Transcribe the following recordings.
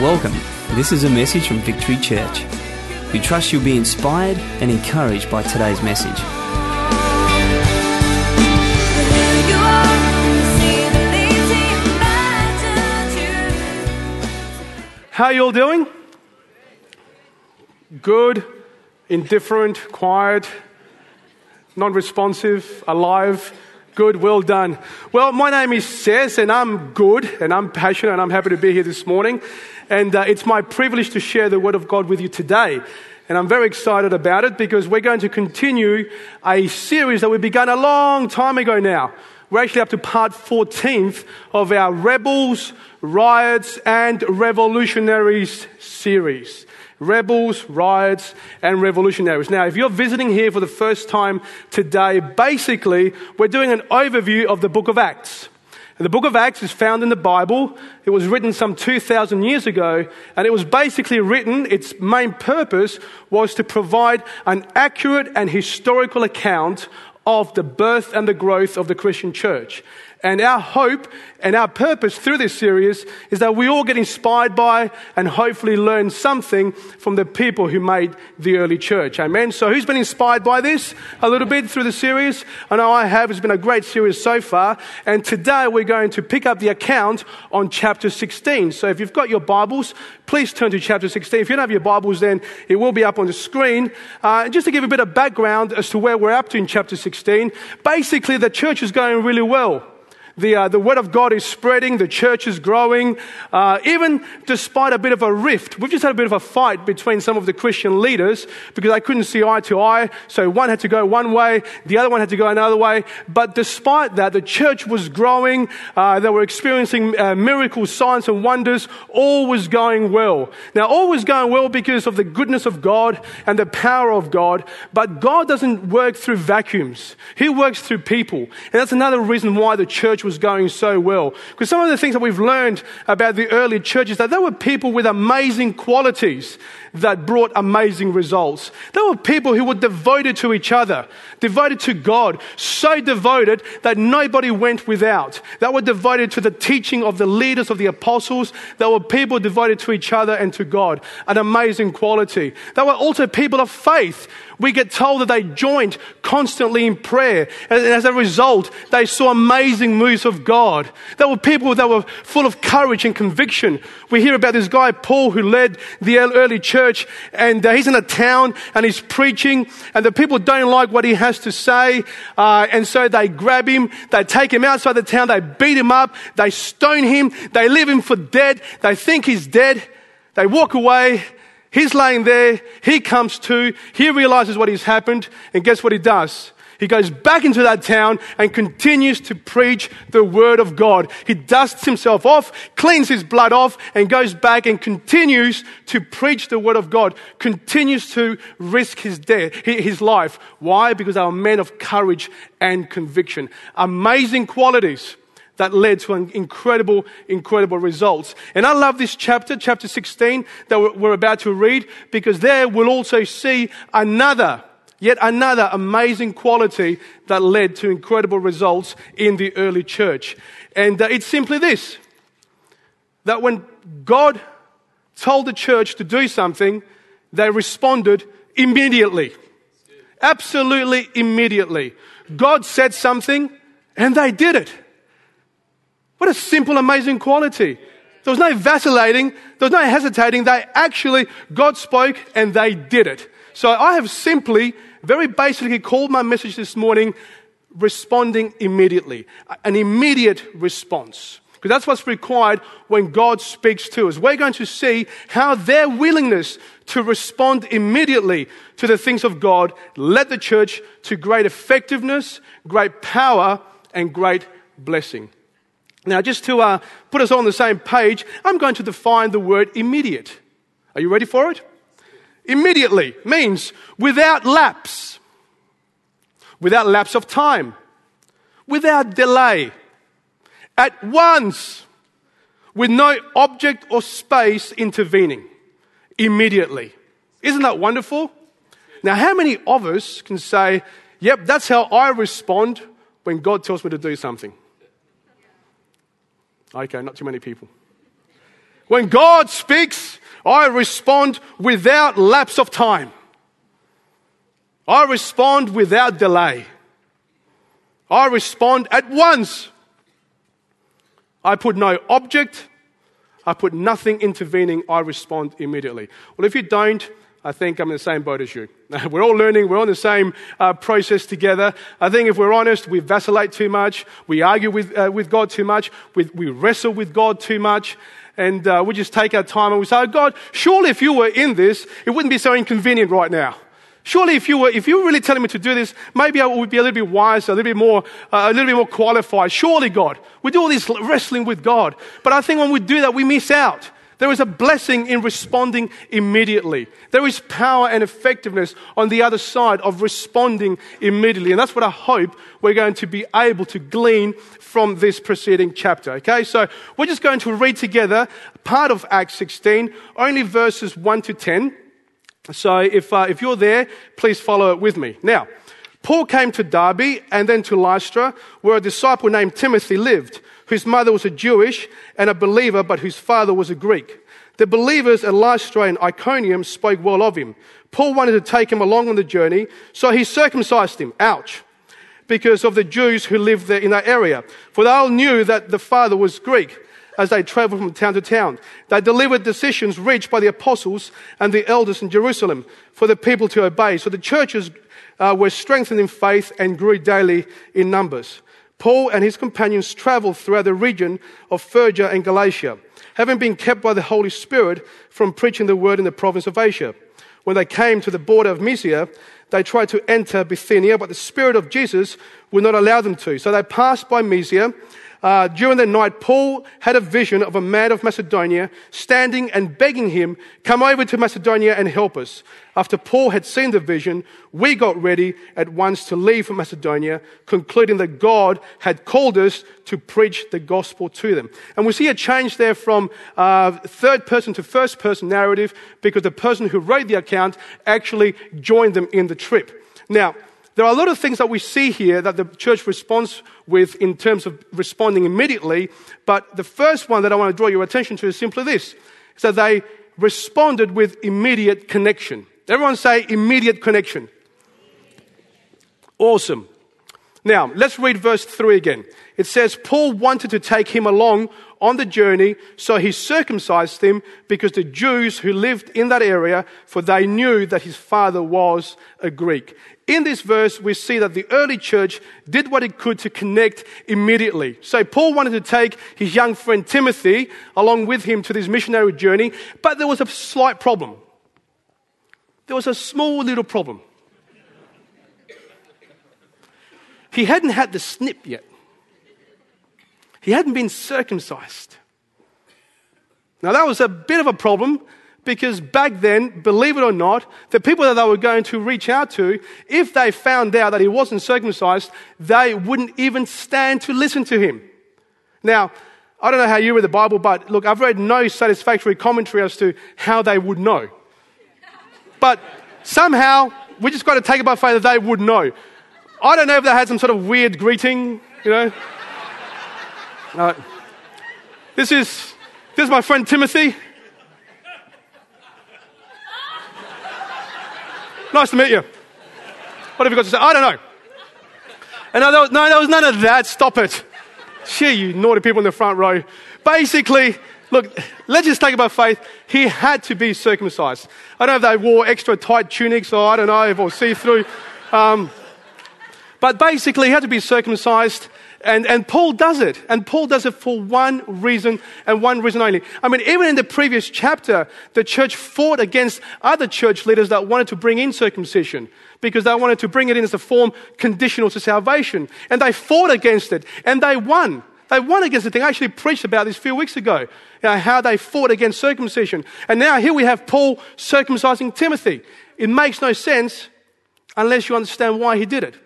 Welcome. This is a message from Victory Church. We trust you'll be inspired and encouraged by today's message. How are you all doing? Good, indifferent, quiet, non-responsive, alive. Good, well done. Well, my name is Seth, and I'm good, and I'm passionate, and I'm happy to be here this morning. And uh, it's my privilege to share the Word of God with you today. And I'm very excited about it because we're going to continue a series that we began a long time ago now. We're actually up to part 14th of our Rebels, Riots, and Revolutionaries series. Rebels, Riots, and Revolutionaries. Now, if you're visiting here for the first time today, basically, we're doing an overview of the book of Acts. The book of Acts is found in the Bible. It was written some 2,000 years ago, and it was basically written, its main purpose was to provide an accurate and historical account of the birth and the growth of the Christian church. And our hope and our purpose through this series is that we all get inspired by and hopefully learn something from the people who made the early church. Amen. So who's been inspired by this a little bit through the series? I know I have. It's been a great series so far. And today we're going to pick up the account on chapter 16. So if you've got your Bibles, please turn to chapter 16. If you don't have your Bibles, then it will be up on the screen. Uh, just to give a bit of background as to where we're up to in chapter 16, basically the church is going really well. The, uh, the word of God is spreading, the church is growing, uh, even despite a bit of a rift. We've just had a bit of a fight between some of the Christian leaders because they couldn't see eye to eye. So one had to go one way, the other one had to go another way. But despite that, the church was growing. Uh, they were experiencing uh, miracles, signs, and wonders. All was going well. Now, all was going well because of the goodness of God and the power of God. But God doesn't work through vacuums, He works through people. And that's another reason why the church was was going so well. Because some of the things that we've learned about the early churches that there were people with amazing qualities that brought amazing results. There were people who were devoted to each other, devoted to God, so devoted that nobody went without. They were devoted to the teaching of the leaders of the apostles. There were people devoted to each other and to God. An amazing quality. There were also people of faith we get told that they joined constantly in prayer. And as a result, they saw amazing moves of God. There were people that were full of courage and conviction. We hear about this guy, Paul, who led the early church, and uh, he's in a town and he's preaching, and the people don't like what he has to say, uh, and so they grab him, they take him outside the town, they beat him up, they stone him, they leave him for dead, they think he's dead, they walk away, He's laying there. He comes to. He realizes what has happened. And guess what he does? He goes back into that town and continues to preach the word of God. He dusts himself off, cleans his blood off, and goes back and continues to preach the word of God, continues to risk his death, his life. Why? Because they were men of courage and conviction. Amazing qualities that led to incredible, incredible results. And I love this chapter, chapter 16, that we're about to read, because there we'll also see another, yet another amazing quality that led to incredible results in the early church. And uh, it's simply this that when God told the church to do something, they responded immediately. Absolutely immediately. God said something and they did it. What a simple, amazing quality. There was no vacillating. There was no hesitating. They actually, God spoke and they did it. So I have simply, very basically called my message this morning, responding immediately. An immediate response. Because that's what's required when God speaks to us. We're going to see how their willingness to respond immediately to the things of God led the church to great effectiveness, great power, and great blessing. Now, just to uh, put us all on the same page, I'm going to define the word immediate. Are you ready for it? Immediately means without lapse, without lapse of time, without delay, at once, with no object or space intervening, immediately. Isn't that wonderful? Now, how many of us can say, Yep, that's how I respond when God tells me to do something? Okay, not too many people. When God speaks, I respond without lapse of time. I respond without delay. I respond at once. I put no object. I put nothing intervening. I respond immediately. Well, if you don't, I think I'm in the same boat as you. We're all learning. We're on the same uh, process together. I think if we're honest, we vacillate too much. We argue with, uh, with God too much. We, we wrestle with God too much and uh, we just take our time and we say, oh, God, surely if you were in this, it wouldn't be so inconvenient right now. Surely if you were, if you were really telling me to do this, maybe I would be a little bit wiser, a little bit more, uh, a little bit more qualified. Surely, God. We do all this wrestling with God. But I think when we do that, we miss out. There is a blessing in responding immediately. There is power and effectiveness on the other side of responding immediately. And that's what I hope we're going to be able to glean from this preceding chapter. Okay, so we're just going to read together part of Acts 16, only verses 1 to 10. So if, uh, if you're there, please follow it with me. Now, Paul came to Derbe and then to Lystra, where a disciple named Timothy lived, whose mother was a Jewish and a believer, but whose father was a Greek. The believers at Lystra and Iconium spoke well of him. Paul wanted to take him along on the journey, so he circumcised him. Ouch because of the Jews who lived there in that area. For they all knew that the father was Greek as they traveled from town to town. They delivered decisions reached by the apostles and the elders in Jerusalem for the people to obey. So the churches uh, were strengthened in faith and grew daily in numbers. Paul and his companions traveled throughout the region of Phrygia and Galatia, having been kept by the Holy Spirit from preaching the word in the province of Asia. When they came to the border of Mysia, they tried to enter Bithynia, but the Spirit of Jesus would not allow them to. So they passed by Mysia uh, during the night, Paul had a vision of a man of Macedonia standing and begging him, Come over to Macedonia and help us. After Paul had seen the vision, we got ready at once to leave for Macedonia, concluding that God had called us to preach the gospel to them. And we see a change there from uh, third person to first person narrative because the person who wrote the account actually joined them in the trip. Now, there are a lot of things that we see here that the church responds with in terms of responding immediately, but the first one that I want to draw your attention to is simply this is that they responded with immediate connection. Everyone say immediate connection. Awesome. Now, let's read verse 3 again. It says, Paul wanted to take him along on the journey, so he circumcised him because the Jews who lived in that area, for they knew that his father was a Greek. In this verse, we see that the early church did what it could to connect immediately. So Paul wanted to take his young friend Timothy along with him to this missionary journey, but there was a slight problem. There was a small little problem. He hadn't had the snip yet. He hadn't been circumcised. Now, that was a bit of a problem because back then, believe it or not, the people that they were going to reach out to, if they found out that he wasn't circumcised, they wouldn't even stand to listen to him. Now, I don't know how you read the Bible, but look, I've read no satisfactory commentary as to how they would know. But somehow, we just got to take it by faith that they would know. I don't know if they had some sort of weird greeting, you know. Uh, this is this is my friend Timothy. Nice to meet you. What have you got to say? I don't know. And no, there was, no, there was none of that. Stop it. Gee, you naughty people in the front row. Basically, look, let's just take by faith. He had to be circumcised. I don't know if they wore extra tight tunics or I don't know if was see through. Um, but basically, he had to be circumcised. And, and Paul does it. And Paul does it for one reason and one reason only. I mean, even in the previous chapter, the church fought against other church leaders that wanted to bring in circumcision because they wanted to bring it in as a form conditional to salvation. And they fought against it and they won. They won against the thing. I actually preached about this a few weeks ago, you know, how they fought against circumcision. And now here we have Paul circumcising Timothy. It makes no sense unless you understand why he did it.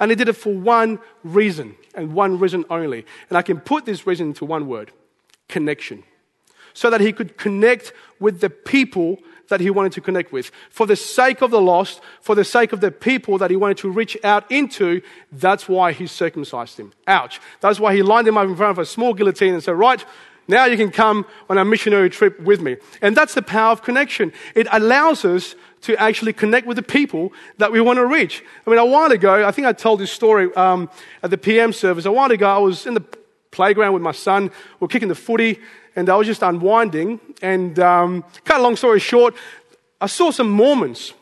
And he did it for one reason and one reason only. And I can put this reason into one word connection. So that he could connect with the people that he wanted to connect with. For the sake of the lost, for the sake of the people that he wanted to reach out into, that's why he circumcised him. Ouch. That's why he lined him up in front of a small guillotine and said, Right, Now you can come on a missionary trip with me. And that's the power of connection. It allows us to actually connect with the people that we want to reach. I mean, a while ago, I think I told this story um, at the PM service. A while ago, I was in the playground with my son. We are kicking the footy, and I was just unwinding. And um, cut a long story short, I saw some Mormons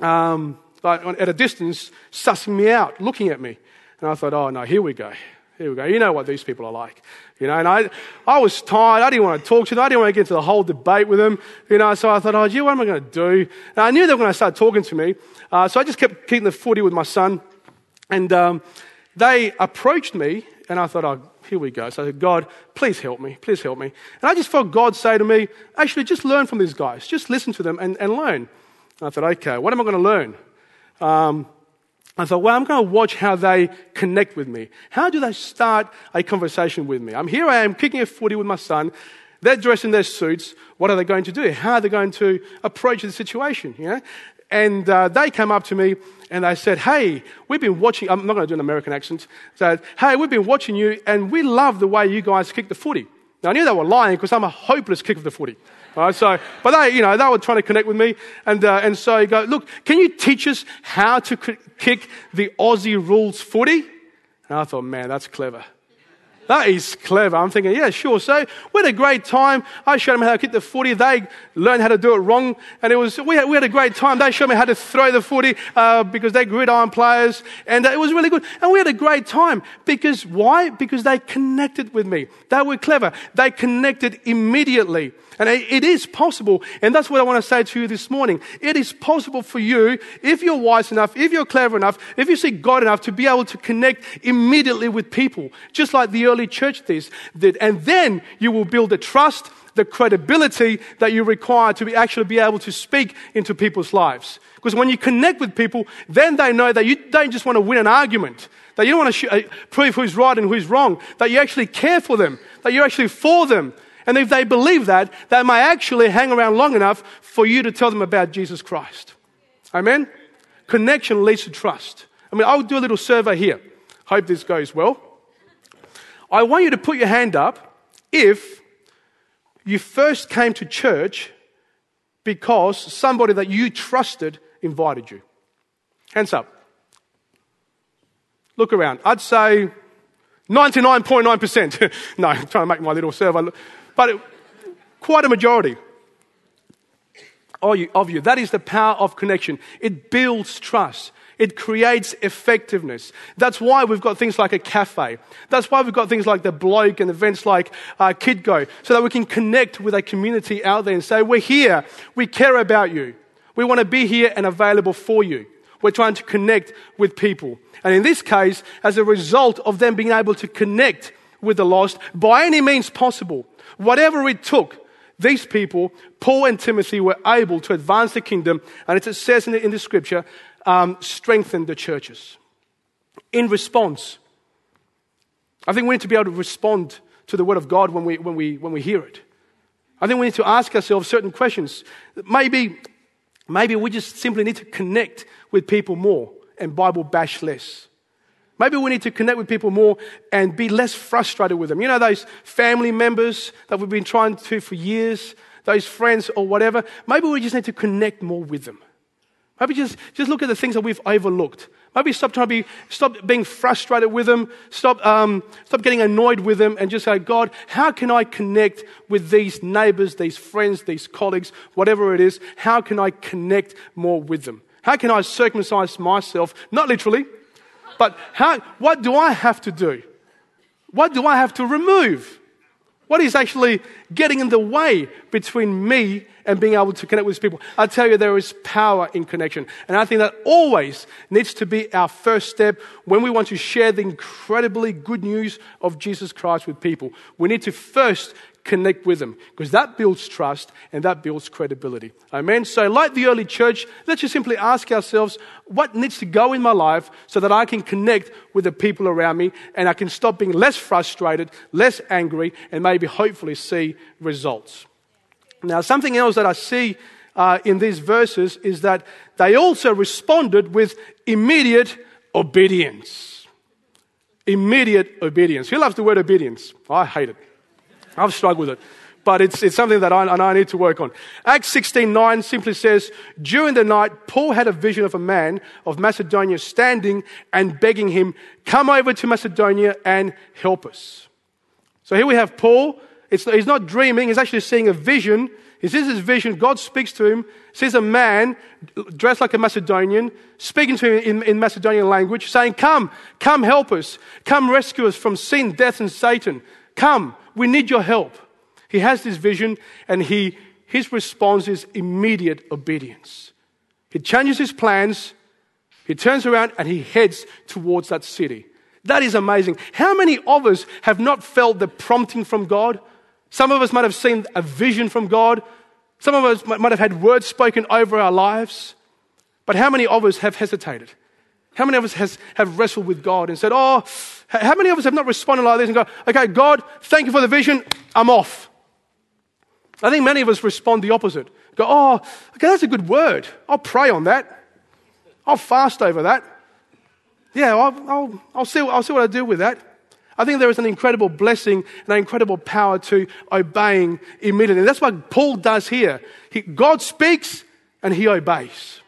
um, at a distance sussing me out, looking at me. And I thought, oh no, here we go. Here we go. You know what these people are like. You know, and I, I was tired. I didn't want to talk to them. I didn't want to get into the whole debate with them. You know, so I thought, oh, gee, what am I going to do? And I knew they were going to start talking to me. Uh, so I just kept keeping the footy with my son. And um, they approached me, and I thought, oh, here we go. So I said, God, please help me. Please help me. And I just felt God say to me, actually, just learn from these guys. Just listen to them and, and learn. And I thought, okay, what am I going to learn? Um, I thought, well, I'm going to watch how they connect with me. How do they start a conversation with me? I'm here, I am kicking a footy with my son. They're dressed in their suits. What are they going to do? How are they going to approach the situation? You know? And uh, they came up to me and they said, Hey, we've been watching, I'm not going to do an American accent. Said, Hey, we've been watching you and we love the way you guys kick the footy. Now, I knew they were lying because I'm a hopeless kick of the footy. Right, so, but they, you know, they were trying to connect with me. And, uh, and so you go, look, can you teach us how to kick the Aussie rules footy? And I thought, man, that's clever. That is clever. I'm thinking, yeah, sure. So we had a great time. I showed them how to kick the footy. They learned how to do it wrong. And it was, we had, we had a great time. They showed me how to throw the footy uh, because they're gridiron players. And uh, it was really good. And we had a great time. Because why? Because they connected with me. They were clever. They connected immediately. And it is possible. And that's what I want to say to you this morning. It is possible for you, if you're wise enough, if you're clever enough, if you see God enough, to be able to connect immediately with people, just like the early church did. And then you will build the trust, the credibility that you require to be actually be able to speak into people's lives. Because when you connect with people, then they know that you don't just want to win an argument, that you don't want to sh- uh, prove who's right and who's wrong, that you actually care for them, that you're actually for them. And if they believe that, they may actually hang around long enough for you to tell them about Jesus Christ. Amen? Connection leads to trust. I mean, I'll do a little survey here. Hope this goes well. I want you to put your hand up if you first came to church because somebody that you trusted invited you. Hands up. Look around. I'd say 99.9%. no, I'm trying to make my little survey. But it, quite a majority of you. That is the power of connection. It builds trust. It creates effectiveness. That's why we've got things like a cafe. That's why we've got things like the bloke and events like uh, Kid Go, so that we can connect with a community out there and say, we're here. We care about you. We want to be here and available for you. We're trying to connect with people. And in this case, as a result of them being able to connect with the lost by any means possible, whatever it took, these people, Paul and Timothy, were able to advance the kingdom, and it says in the, in the scripture, um, strengthen the churches. In response, I think we need to be able to respond to the word of God when we, when we, when we hear it. I think we need to ask ourselves certain questions. Maybe, maybe we just simply need to connect with people more and Bible bash less. Maybe we need to connect with people more and be less frustrated with them. You know, those family members that we've been trying to for years, those friends or whatever. Maybe we just need to connect more with them. Maybe just, just look at the things that we've overlooked. Maybe stop trying to be, stop being frustrated with them. Stop, um, stop getting annoyed with them and just say, God, how can I connect with these neighbors, these friends, these colleagues, whatever it is? How can I connect more with them? How can I circumcise myself? Not literally, but how, what do I have to do? What do I have to remove? What is actually getting in the way between me and being able to connect with people? I tell you, there is power in connection. And I think that always needs to be our first step when we want to share the incredibly good news of Jesus Christ with people. We need to first connect with them because that builds trust and that builds credibility. Amen. So, like the early church, let's just simply ask ourselves what needs to go in my life so that I can connect with the people around me and I can stop being less frustrated, less angry, and maybe hopefully see results. Now, something else that I see uh, in these verses is that they also responded with immediate obedience. Immediate obedience. Who loves the word obedience? I hate it. I've struggled with it. But it's, it's something that I, and I need to work on. Acts 16 9 simply says, During the night, Paul had a vision of a man of Macedonia standing and begging him, Come over to Macedonia and help us. So here we have Paul. It's, he's not dreaming, he's actually seeing a vision. He sees his vision. God speaks to him, sees a man dressed like a Macedonian, speaking to him in, in Macedonian language, saying, Come, come help us. Come rescue us from sin, death, and Satan. Come, we need your help. He has this vision, and he, his response is immediate obedience. He changes his plans, he turns around, and he heads towards that city. That is amazing. How many of us have not felt the prompting from God? Some of us might have seen a vision from God. Some of us might have had words spoken over our lives. But how many of us have hesitated? How many of us has, have wrestled with God and said, Oh, how many of us have not responded like this and go, Okay, God, thank you for the vision. I'm off. I think many of us respond the opposite. Go, Oh, okay, that's a good word. I'll pray on that. I'll fast over that. Yeah, I'll, I'll, I'll, see, I'll see what I do with that. I think there is an incredible blessing and an incredible power to obeying immediately. And that's what Paul does here. He, God speaks and he obeys.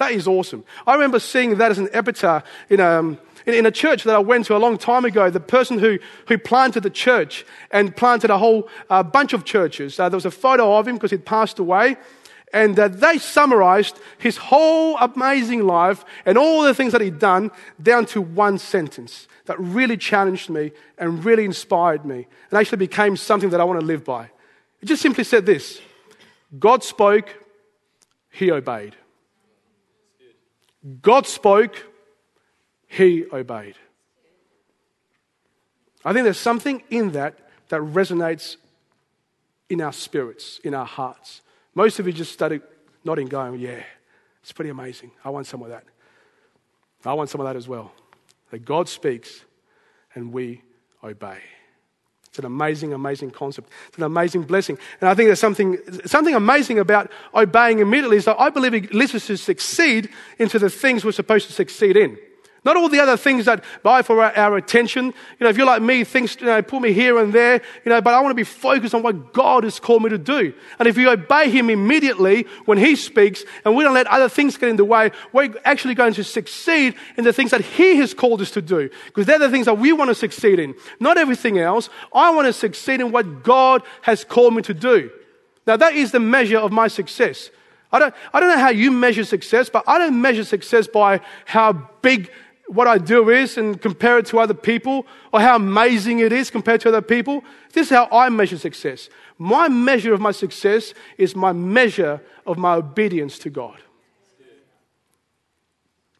That is awesome. I remember seeing that as an epitaph in a, um, in, a church that I went to a long time ago. The person who, who planted the church and planted a whole uh, bunch of churches. Uh, there was a photo of him because he'd passed away. And uh, they summarized his whole amazing life and all the things that he'd done down to one sentence that really challenged me and really inspired me and actually became something that I want to live by. It just simply said this God spoke, he obeyed. God spoke, he obeyed. I think there's something in that that resonates in our spirits, in our hearts. Most of you just started nodding, going, Yeah, it's pretty amazing. I want some of that. I want some of that as well that God speaks and we obey. It's an amazing, amazing concept. It's an amazing blessing. And I think there's something, something amazing about obeying immediately is that I believe it leads us to succeed into the things we're supposed to succeed in. Not all the other things that buy for our, our, attention. You know, if you're like me, things, you know, pull me here and there, you know, but I want to be focused on what God has called me to do. And if we obey Him immediately when He speaks and we don't let other things get in the way, we're actually going to succeed in the things that He has called us to do. Because they're the things that we want to succeed in. Not everything else. I want to succeed in what God has called me to do. Now that is the measure of my success. I don't, I don't know how you measure success, but I don't measure success by how big what I do is and compare it to other people or how amazing it is compared to other people. This is how I measure success. My measure of my success is my measure of my obedience to God.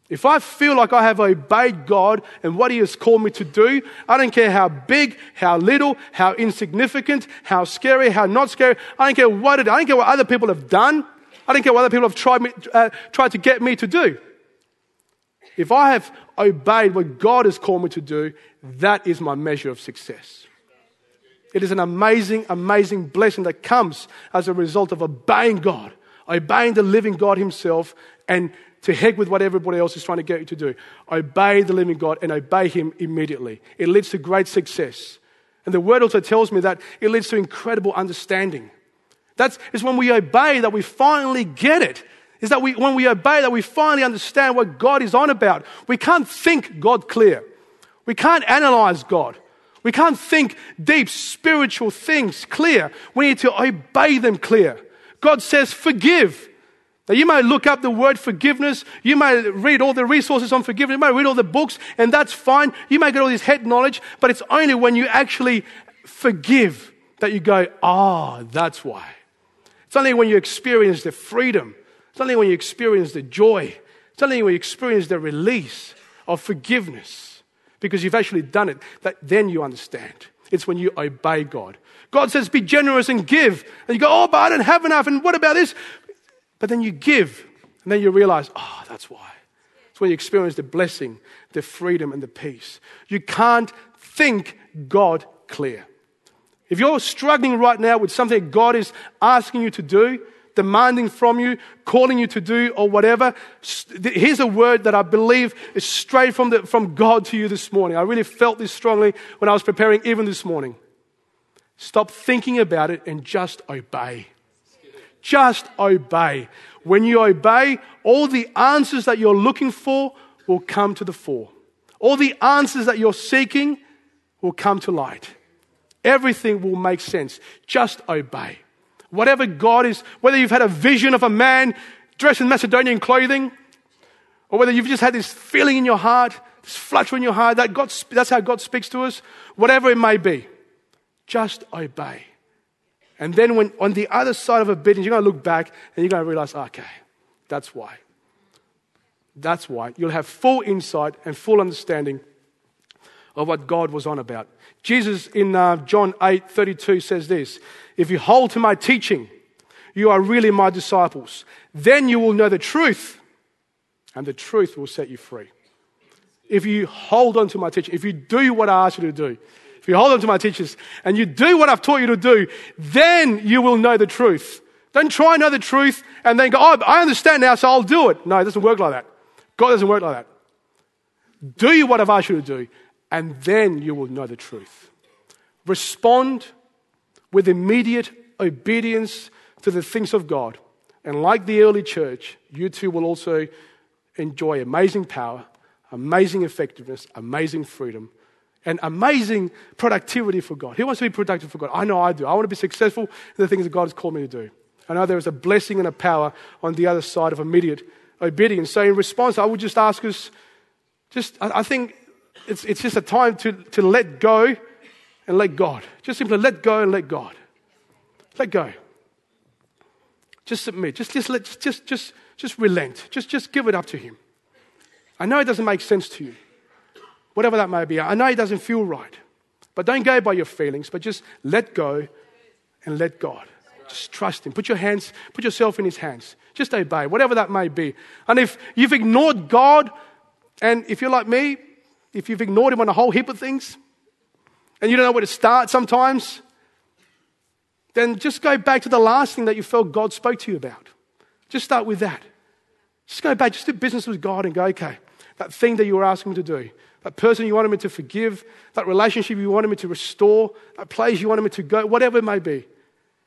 If I feel like I have obeyed God and what He has called me to do, I don't care how big, how little, how insignificant, how scary, how not scary. I don't care what it, I don't care what other people have done. I don't care what other people have tried, me, uh, tried to get me to do. If I have obeyed what God has called me to do, that is my measure of success. It is an amazing, amazing blessing that comes as a result of obeying God, obeying the living God Himself, and to heck with what everybody else is trying to get you to do. Obey the living God and obey Him immediately. It leads to great success. And the word also tells me that it leads to incredible understanding. That's it's when we obey that we finally get it is that we, when we obey, that we finally understand what God is on about. We can't think God clear. We can't analyze God. We can't think deep spiritual things clear. We need to obey them clear. God says, forgive. Now, you might look up the word forgiveness. You might read all the resources on forgiveness. You might read all the books, and that's fine. You might get all this head knowledge, but it's only when you actually forgive that you go, ah, oh, that's why. It's only when you experience the freedom only when you experience the joy, only when you experience the release of forgiveness, because you've actually done it, that then you understand. It's when you obey God. God says, be generous and give. And you go, oh, but I don't have enough. And what about this? But then you give. And then you realize, oh, that's why. It's when you experience the blessing, the freedom, and the peace. You can't think God clear. If you're struggling right now with something God is asking you to do, demanding from you, calling you to do, or whatever, here's a word that I believe is straight from, the, from God to you this morning. I really felt this strongly when I was preparing, even this morning. Stop thinking about it and just obey. Just obey. When you obey, all the answers that you're looking for will come to the fore. All the answers that you're seeking will come to light. Everything will make sense. Just obey. Whatever God is, whether you've had a vision of a man dressed in Macedonian clothing, or whether you've just had this feeling in your heart, this flutter in your heart, that God, that's how God speaks to us, whatever it may be, just obey. And then when on the other side of obedience, you're going to look back and you're going to realize, okay, that's why. That's why. You'll have full insight and full understanding of what God was on about. Jesus in uh, John 8 32 says this If you hold to my teaching, you are really my disciples. Then you will know the truth, and the truth will set you free. If you hold on to my teaching, if you do what I ask you to do, if you hold on to my teachers and you do what I've taught you to do, then you will know the truth. Don't try and know the truth and then go, oh, I understand now, so I'll do it. No, it doesn't work like that. God doesn't work like that. Do what I've asked you to do, and then you will know the truth. Respond with immediate obedience to the things of God. And like the early church, you too will also enjoy amazing power, amazing effectiveness, amazing freedom, and amazing productivity for God. Who wants to be productive for God? I know I do. I want to be successful in the things that God has called me to do. I know there is a blessing and a power on the other side of immediate obedience. So, in response, I would just ask us just, I think it's, it's just a time to, to let go and let God. Just simply let go and let God. Let go. Just submit. Just, just, let, just, just, just relent. Just, just give it up to Him. I know it doesn't make sense to you, whatever that may be. I know it doesn't feel right. But don't go by your feelings, but just let go and let God. Just trust Him. Put your hands, put yourself in His hands. Just obey, whatever that may be. And if you've ignored God, and if you're like me, if you've ignored Him on a whole heap of things, and you don't know where to start sometimes, then just go back to the last thing that you felt God spoke to you about. Just start with that. Just go back, just do business with God and go, okay, that thing that you were asking me to do, that person you wanted me to forgive, that relationship you wanted me to restore, that place you wanted me to go, whatever it may be.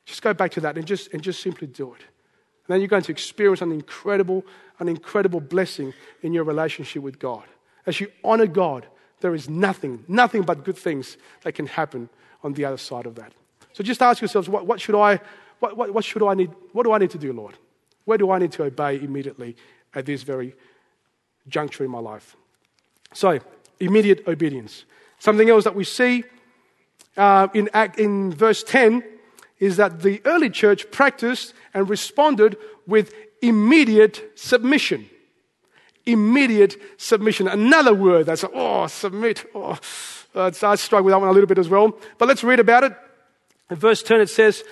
Just go back to that and just, and just simply do it. And then you're going to experience an incredible, an incredible blessing in your relationship with God. As you honor God, there is nothing, nothing but good things that can happen on the other side of that. So just ask yourselves, what, what should I, what, what, what should I need, what do I need to do, Lord? Where do I need to obey immediately at this very juncture in my life? So, immediate obedience. Something else that we see uh, in, act, in verse 10 is that the early church practiced and responded with immediate submission. Immediate submission. Another word that's, oh, submit. Oh, I struggle with that one a little bit as well. But let's read about it. In verse 10, it says,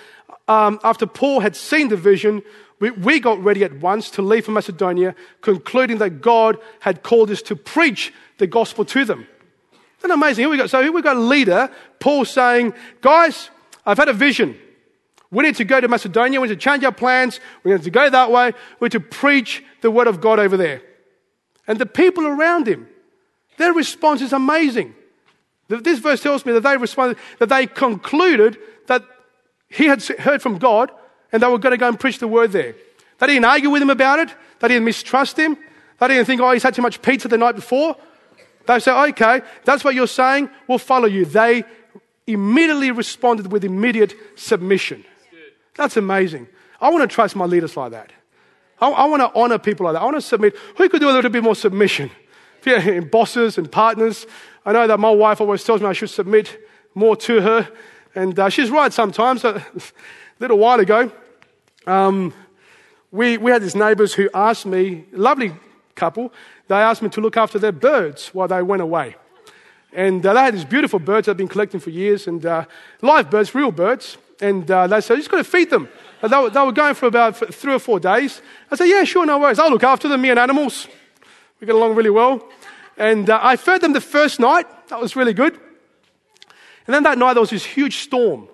um, After Paul had seen the vision, we, we got ready at once to leave for Macedonia, concluding that God had called us to preach the gospel to them. Isn't that amazing? Here we go. So here we've got a leader, Paul saying, Guys, I've had a vision. We need to go to Macedonia. We need to change our plans. We need to go that way. We need to preach the word of God over there. And the people around him, their response is amazing. This verse tells me that they responded, that they concluded that he had heard from God and they were going to go and preach the word there. They didn't argue with him about it. They didn't mistrust him. They didn't think, oh, he's had too much pizza the night before. They said, okay, that's what you're saying. We'll follow you. They immediately responded with immediate submission. That's amazing. I want to trust my leaders like that. I, I want to honor people like that. I want to submit. Who could do a little bit more submission? Yeah, bosses and partners. I know that my wife always tells me I should submit more to her, and uh, she's right sometimes. A little while ago, um, we, we had these neighbors who asked me, lovely couple, they asked me to look after their birds while they went away. And uh, they had these beautiful birds they've been collecting for years, and uh, live birds, real birds. And uh, they said, you just got to feed them. They, were, they were going for about three or four days. I said, yeah, sure, no worries. I'll look after them, me and animals. We get along really well. And uh, I fed them the first night. That was really good. And then that night, there was this huge storm.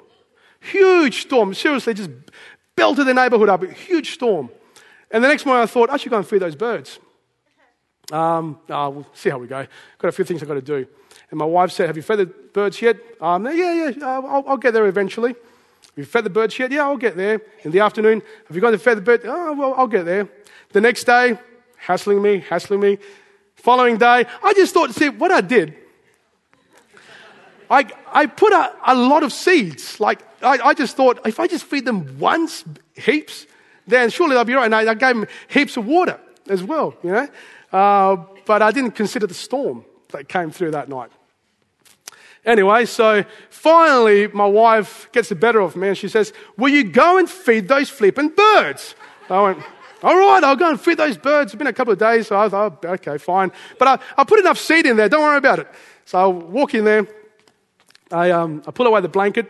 Huge storm. Seriously, just belted the neighborhood up. A huge storm. And the next morning, I thought, I should go and feed those birds. Um, oh, we'll see how we go. Got a few things I've got to do. And my wife said, Have you fed the birds yet? Um, yeah, yeah, I'll, I'll get there eventually. Have you fed the birds yet? Yeah, I'll get there. In the afternoon, have you gone to fed the birds? Oh, well, I'll get there. The next day, hassling me, hassling me. Following day, I just thought, see, what I did, I, I put a, a lot of seeds. Like, I, I just thought, if I just feed them once, heaps, then surely they'll be right. And I, I gave them heaps of water as well, you know. Uh, but I didn't consider the storm that came through that night. Anyway, so finally, my wife gets the better of me and she says, Will you go and feed those flipping birds? I went, All right, I'll go and feed those birds. It's been a couple of days, so I thought, Okay, fine. But I, I put enough seed in there, don't worry about it. So I walk in there, I, um, I pull away the blanket.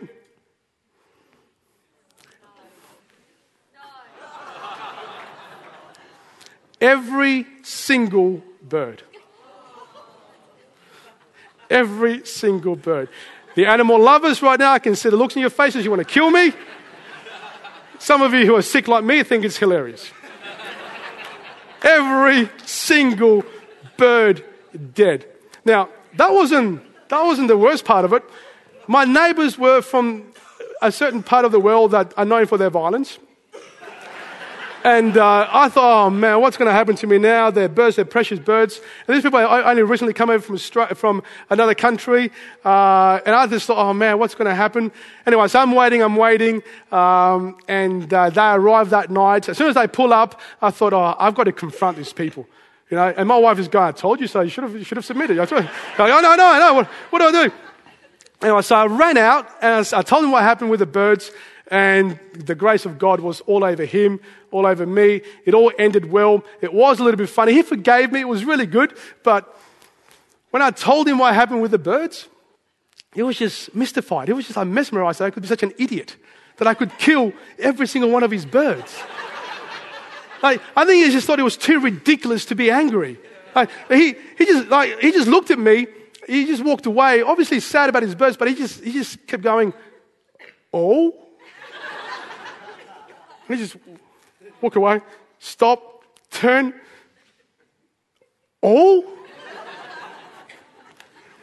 Every single bird. Every single bird. The animal lovers right now, I can see the looks in your faces. You want to kill me? Some of you who are sick like me think it's hilarious. Every single bird dead. Now, that wasn't, that wasn't the worst part of it. My neighbors were from a certain part of the world that are known for their violence. And uh, I thought, oh man, what's going to happen to me now? They're birds, they're precious birds. And these people I only recently come over from, from another country. Uh, and I just thought, oh man, what's going to happen? Anyway, so I'm waiting, I'm waiting. Um, and uh, they arrive that night. As soon as they pull up, I thought, oh, I've got to confront these people. You know, and my wife is going, I told you so, you should have, you should have submitted. I told you. oh, no, no, no, what, what do I do? Anyway, so I ran out and I told them what happened with the birds, and the grace of God was all over him, all over me. It all ended well. It was a little bit funny. He forgave me. It was really good. But when I told him what happened with the birds, he was just mystified. He was just like mesmerized that I could be such an idiot, that I could kill every single one of his birds. like, I think he just thought it was too ridiculous to be angry. Like, he, he, just, like, he just looked at me he just walked away. Obviously, sad about his birds, but he just, he just kept going, Oh? He just walk away, stop, turn. Oh?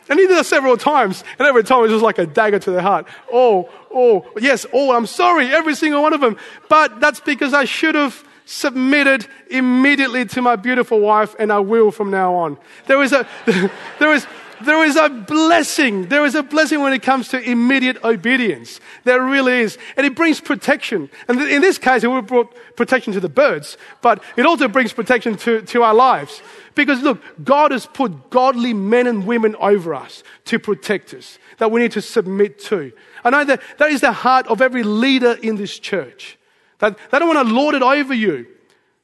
And he did that several times. And every time it was just like a dagger to the heart. Oh, oh, yes, oh, I'm sorry, every single one of them. But that's because I should have submitted immediately to my beautiful wife, and I will from now on. There was a, there was, there is a blessing. There is a blessing when it comes to immediate obedience. There really is. And it brings protection. And in this case, it would brought protection to the birds, but it also brings protection to, to our lives. Because look, God has put godly men and women over us to protect us that we need to submit to. I know that that is the heart of every leader in this church. That they don't want to lord it over you.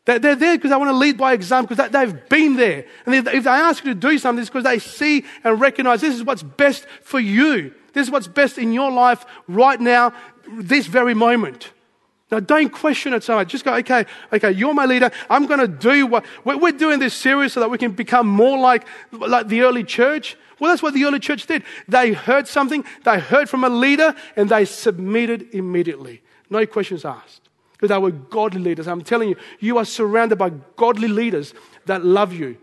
They're, there because they want to lead by example, because they've been there. And if they ask you to do something, it's because they see and recognize this is what's best for you. This is what's best in your life right now, this very moment. Now, don't question it so much. Just go, okay, okay, you're my leader. I'm going to do what we're doing this series so that we can become more like, like the early church. Well, that's what the early church did. They heard something, they heard from a leader, and they submitted immediately. No questions asked they were godly leaders. I'm telling you, you are surrounded by godly leaders that love you.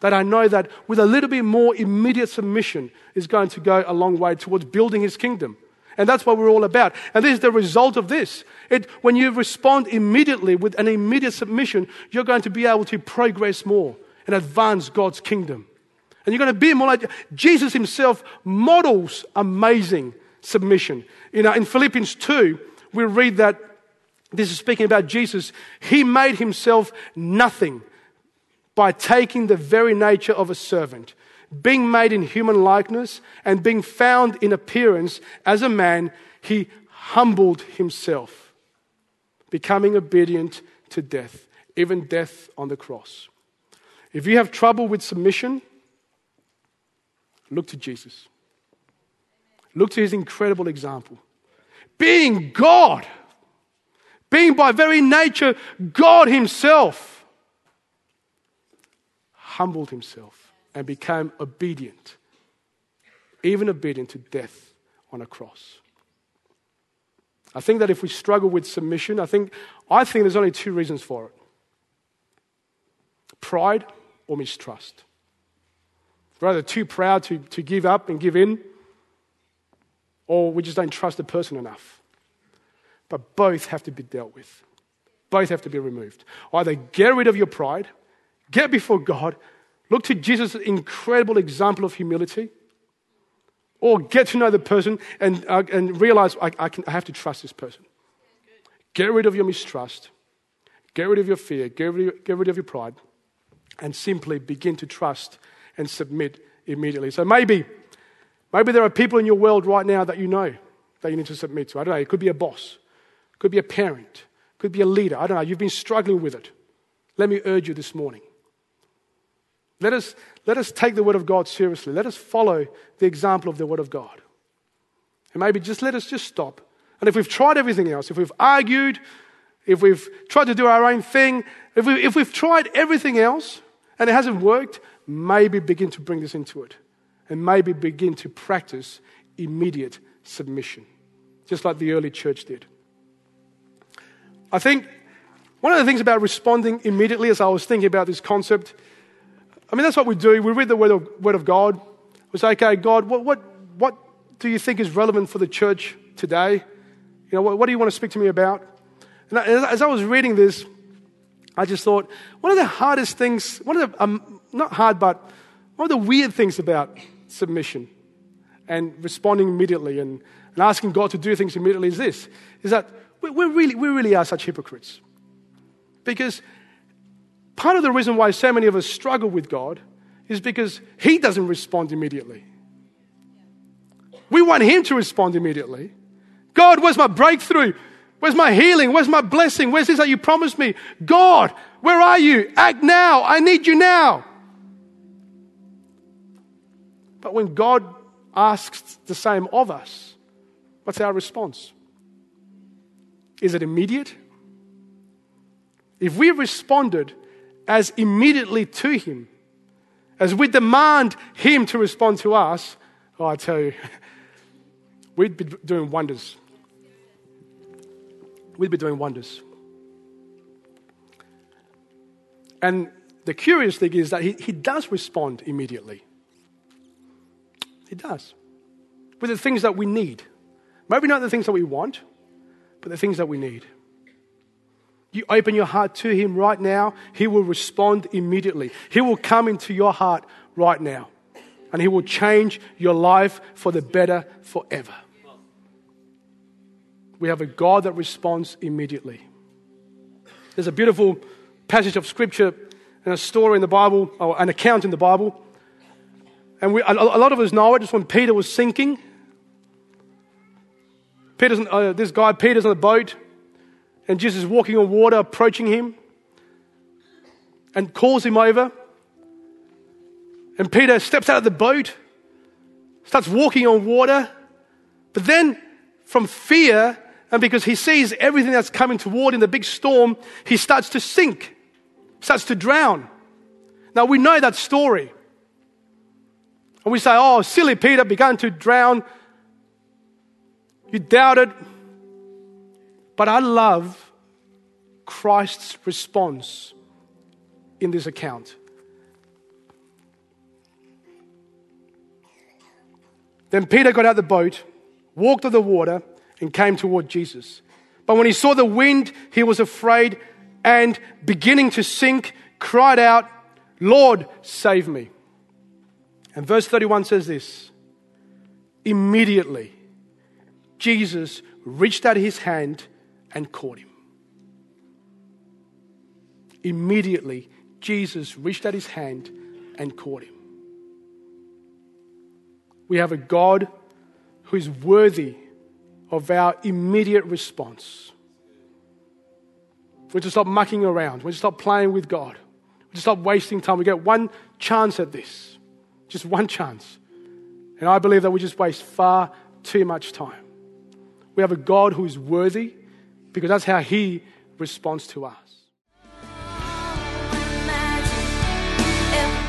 That I know that with a little bit more immediate submission is going to go a long way towards building his kingdom. And that's what we're all about. And this is the result of this. It, when you respond immediately with an immediate submission, you're going to be able to progress more and advance God's kingdom. And you're going to be more like Jesus himself models amazing submission. You know, in Philippians 2, we read that this is speaking about Jesus. He made himself nothing by taking the very nature of a servant, being made in human likeness, and being found in appearance as a man, he humbled himself, becoming obedient to death, even death on the cross. If you have trouble with submission, look to Jesus. Look to his incredible example. Being God, being by very nature God Himself, humbled Himself and became obedient, even obedient to death on a cross. I think that if we struggle with submission, I think, I think there's only two reasons for it pride or mistrust. We're either too proud to, to give up and give in, or we just don't trust the person enough. But both have to be dealt with. Both have to be removed. Either get rid of your pride, get before God, look to Jesus' incredible example of humility, or get to know the person and, uh, and realize I, I, can, I have to trust this person. Get rid of your mistrust, get rid of your fear, get rid, get rid of your pride, and simply begin to trust and submit immediately. So maybe, maybe there are people in your world right now that you know that you need to submit to. I don't know, it could be a boss, could be a parent, could be a leader. I don't know, you've been struggling with it. Let me urge you this morning. Let us, let us take the Word of God seriously. Let us follow the example of the Word of God. And maybe just let us just stop. And if we've tried everything else, if we've argued, if we've tried to do our own thing, if, we, if we've tried everything else and it hasn't worked, maybe begin to bring this into it. And maybe begin to practice immediate submission, just like the early church did. I think one of the things about responding immediately as I was thinking about this concept I mean, that's what we do. We read the Word of, word of God. We say, okay, God, what, what, what do you think is relevant for the church today? You know, what, what do you want to speak to me about? And as I was reading this, I just thought, one of the hardest things, one of the, um, not hard, but one of the weird things about submission and responding immediately and, and asking God to do things immediately is this, is that we, we, really, we really are such hypocrites. Because Part of the reason why so many of us struggle with God is because He doesn't respond immediately. We want Him to respond immediately. God, where's my breakthrough? Where's my healing? Where's my blessing? Where's this that you promised me? God, where are you? Act now. I need you now. But when God asks the same of us, what's our response? Is it immediate? If we responded as immediately to Him, as we demand Him to respond to us, oh, I tell you, we'd be doing wonders. We'd be doing wonders. And the curious thing is that he, he does respond immediately. He does. With the things that we need. Maybe not the things that we want, but the things that we need you open your heart to Him right now, He will respond immediately. He will come into your heart right now. And He will change your life for the better forever. We have a God that responds immediately. There's a beautiful passage of Scripture and a story in the Bible, or an account in the Bible. And we, a, lot of us know it. It's when Peter was sinking. Peter's, uh, this guy, Peter's on a boat and Jesus is walking on water, approaching him, and calls him over. And Peter steps out of the boat, starts walking on water, but then from fear, and because he sees everything that's coming toward in the big storm, he starts to sink, starts to drown. Now we know that story. And we say, oh, silly Peter began to drown. You doubted. But I love Christ's response in this account. Then Peter got out the boat, walked on the water, and came toward Jesus. But when he saw the wind, he was afraid and, beginning to sink, cried out, Lord, save me. And verse 31 says this Immediately, Jesus reached out his hand and caught him. Immediately, Jesus reached out his hand and caught him. We have a God who is worthy of our immediate response. We just stop mucking around. We just stop playing with God. We just stop wasting time. We get one chance at this, just one chance. And I believe that we just waste far too much time. We have a God who is worthy because that's how He responds to us.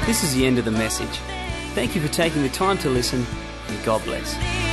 This is the end of the message. Thank you for taking the time to listen, and God bless.